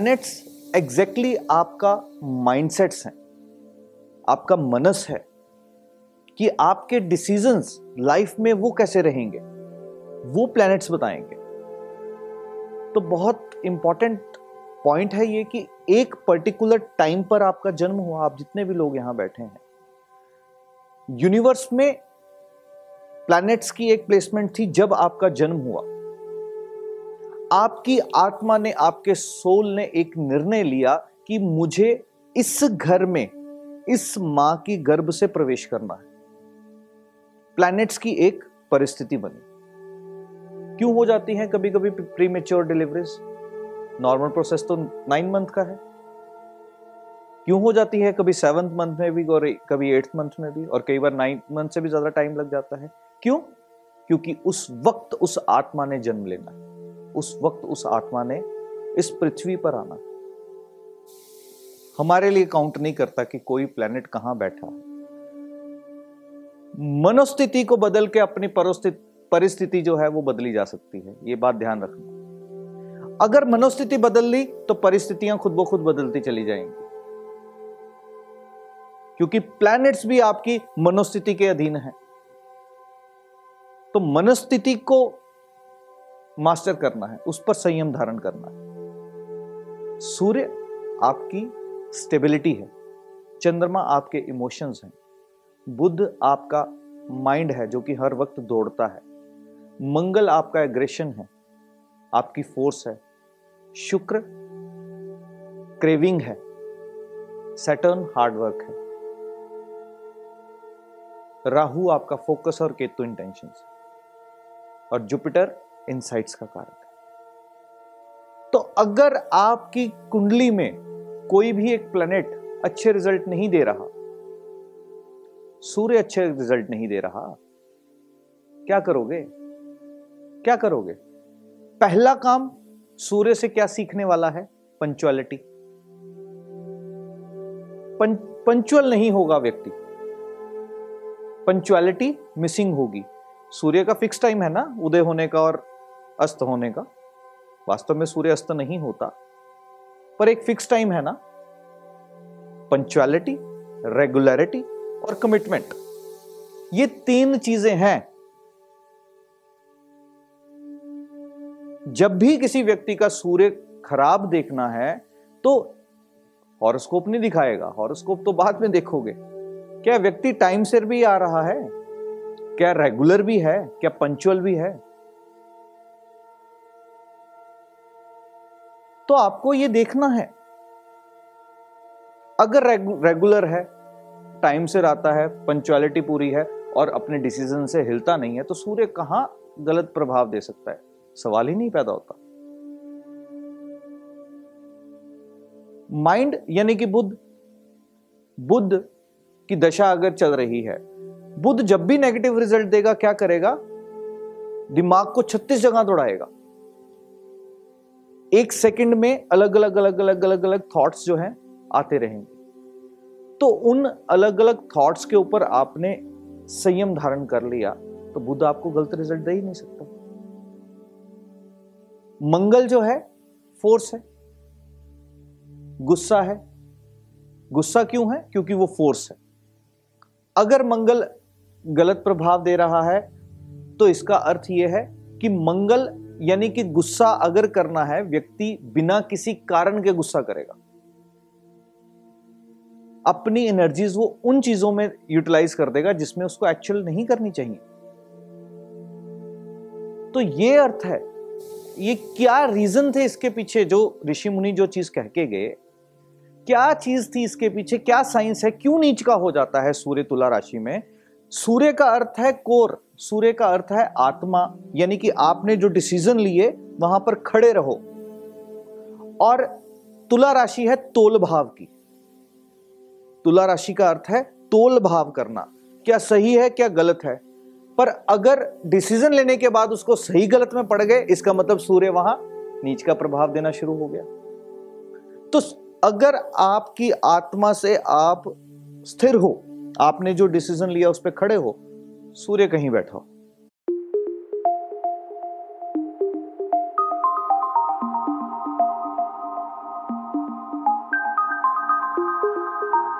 Planets exactly exactly आपका mindsets हैं। आपका मनस है कि आपके डिसीजंस लाइफ में वो कैसे रहेंगे? वो प्लैनेट्स बताएँगे। तो बहुत इंपॉर्टेंट पॉइंट है ये कि एक पर्टिकुलर टाइम पर आपका जन्म हुआ। आप जितने भी लोग यहाँ बैठे हैं। यूनिवर्स में प्लैनेट्स की एक प्लेसमेंट थी जब आपका जन्म हुआ। आपकी आत्मा ने, आपके सोल ने एक निर्णय लिया कि मुझे इस घर में, इस माँ की गर्भ से प्रवेश करना है। प्लैनेट्स की एक परिस्थिति बनी। क्यों हो जाती है कभी कभी premature deliveries normal process तो नाइन मंथ का है। क्यों हो जाती है कभी सेवंथ मंथ में भी और कभी एट्थ मंथ में भी? और कई बार नाइन्थ मंथ से भी ज़्यादा टाइम लग जाता है। क्यों? क्योंकि उस वक्त उस आत्मा ने जन्म लेना उस वक्त उस आत्मा ने इस पृथ्वी पर आना। हमारे लिए काउंट नहीं करता कि कोई प्लेनेट कहाँ बैठा मनोस्थिति को बदल के अपनी परिस्थिति जो है वो बदली जा सकती है। ये बात ध्यान रखना। अगर मनोस्थिति बदल ली तो परिस्थितियाँ खुद ब खुद बदलती चली जाएँगी। क्योंकि प्लैनेट्स भी आपकी मनोस्थिति के अधीन है। तो मनस्थिति को मास्टर करना है, उस पर संयम धारण करना है। सूर्य आपकी स्टेबिलिटी है, चंद्रमा आपके इमोशंस हैं बुद्ध आपका माइंड है जो कि हर वक्त दौड़ता है, मंगल आपका एग्रेशन है, आपकी फोर्स है, शुक्र क्रेविंग है सैटर्न हार्डवर्क है। राहु आपका फोकस और केतु इंटेंशन और जुपिटर इनसाइट्स का कारक है। तो अगर आपकी कुंडली में कोई भी एक प्लेनेट अच्छे रिज़ल्ट नहीं दे रहा, सूर्य अच्छे रिज़ल्ट नहीं दे रहा, क्या करोगे? क्या करोगे? पहला काम सूर्य से क्या सीखने वाला है? पंचुअलिटी पंचुअल नहीं होगा व्यक्ति। पंचुअलिटी मिसिंग होगी। सूर्य का फिक्स टाइम है ना, उदय होने का और अस्त होने का। वास्तव में सूर्य अस्त नहीं होता, पर एक फिक्स टाइम है ना। पंचुअलिटी रेगुलरिटी और कमिटमेंट ये तीन चीज़ें हैं। जब भी किसी व्यक्ति का सूर्य खराब देखना है तो हॉरोस्कोप नहीं दिखाएगा। हॉरोस्कोप तो बाद में देखोगे। क्या व्यक्ति टाइम से भी आ रहा है? क्या रेगुलर भी है? क्या पंचुअल भी है? तो आपको यह देखना है। अगर रेगुलर है टाइम से रहता है पंचुअलिटी पूरी है और अपने डिसीज़न से हिलता नहीं है तो सूर्य कहाँ गलत प्रभाव दे सकता है? सवाल ही नहीं पैदा होता। माइंड यानी कि बुद्ध। बुद्ध की दशा अगर चल रही है, बुद्ध जब भी नेगेटिव रिज़ल्ट देगा, क्या करेगा? दिमाग को 36 जगह दौड़ाएगा। एक सेकंड में अलग अलग अलग अलग अलग अलग थॉट्स जो हैं आते रहेंगे। तो उन अलग अलग थॉट्स के ऊपर आपने संयम धारण कर लिया तो बुद्ध आपको गलत रिज़ल्ट दे ही नहीं सकता। मंगल जो है फोर्स है। गुस्सा है। गुस्सा क्यों है? क्योंकि वो फोर्स है। अगर मंगल गलत प्रभाव दे रहा है तो इसका अर्थ यह है कि मंगल यानी कि गुस्सा अगर करना है, व्यक्ति बिना किसी कारण के गुस्सा करेगा। अपनी एनर्जीज वो उन चीज़ों में यूटिलाइज कर देगा जिसमें उसको एक्चुअल नहीं करनी चाहिए। तो ये अर्थ है, ये क्या रीजन थे इसके पीछे जो ऋषि मुनि जो चीज़ कह के गए? क्या चीज़ थी इसके पीछे? क्या साइंस है? क्यों नीच का हो जाता है सूर्य तुला राशि में? सूर्य का अर्थ है कोर, सूर्य का अर्थ है आत्मा, यानी कि आपने जो डिसीज़न लिए, वहाँ पर खड़े रहो। और तुला राशि है तोल भाव की। तुला राशि का अर्थ है तोल भाव करना। क्या सही है, क्या गलत है? पर अगर डिसीज़न लेने के बाद उसको सही गलत में पड़ गए, इसका मतलब सूर्य वहाँ नीच का प्रभाव देना शुरू हो गया। तो अगर आपकी आत्मा से आप स्थिर हो आपने जो डिसीज़न लिया उस पर खड़े हो सूर्य कहीं बैठा हो।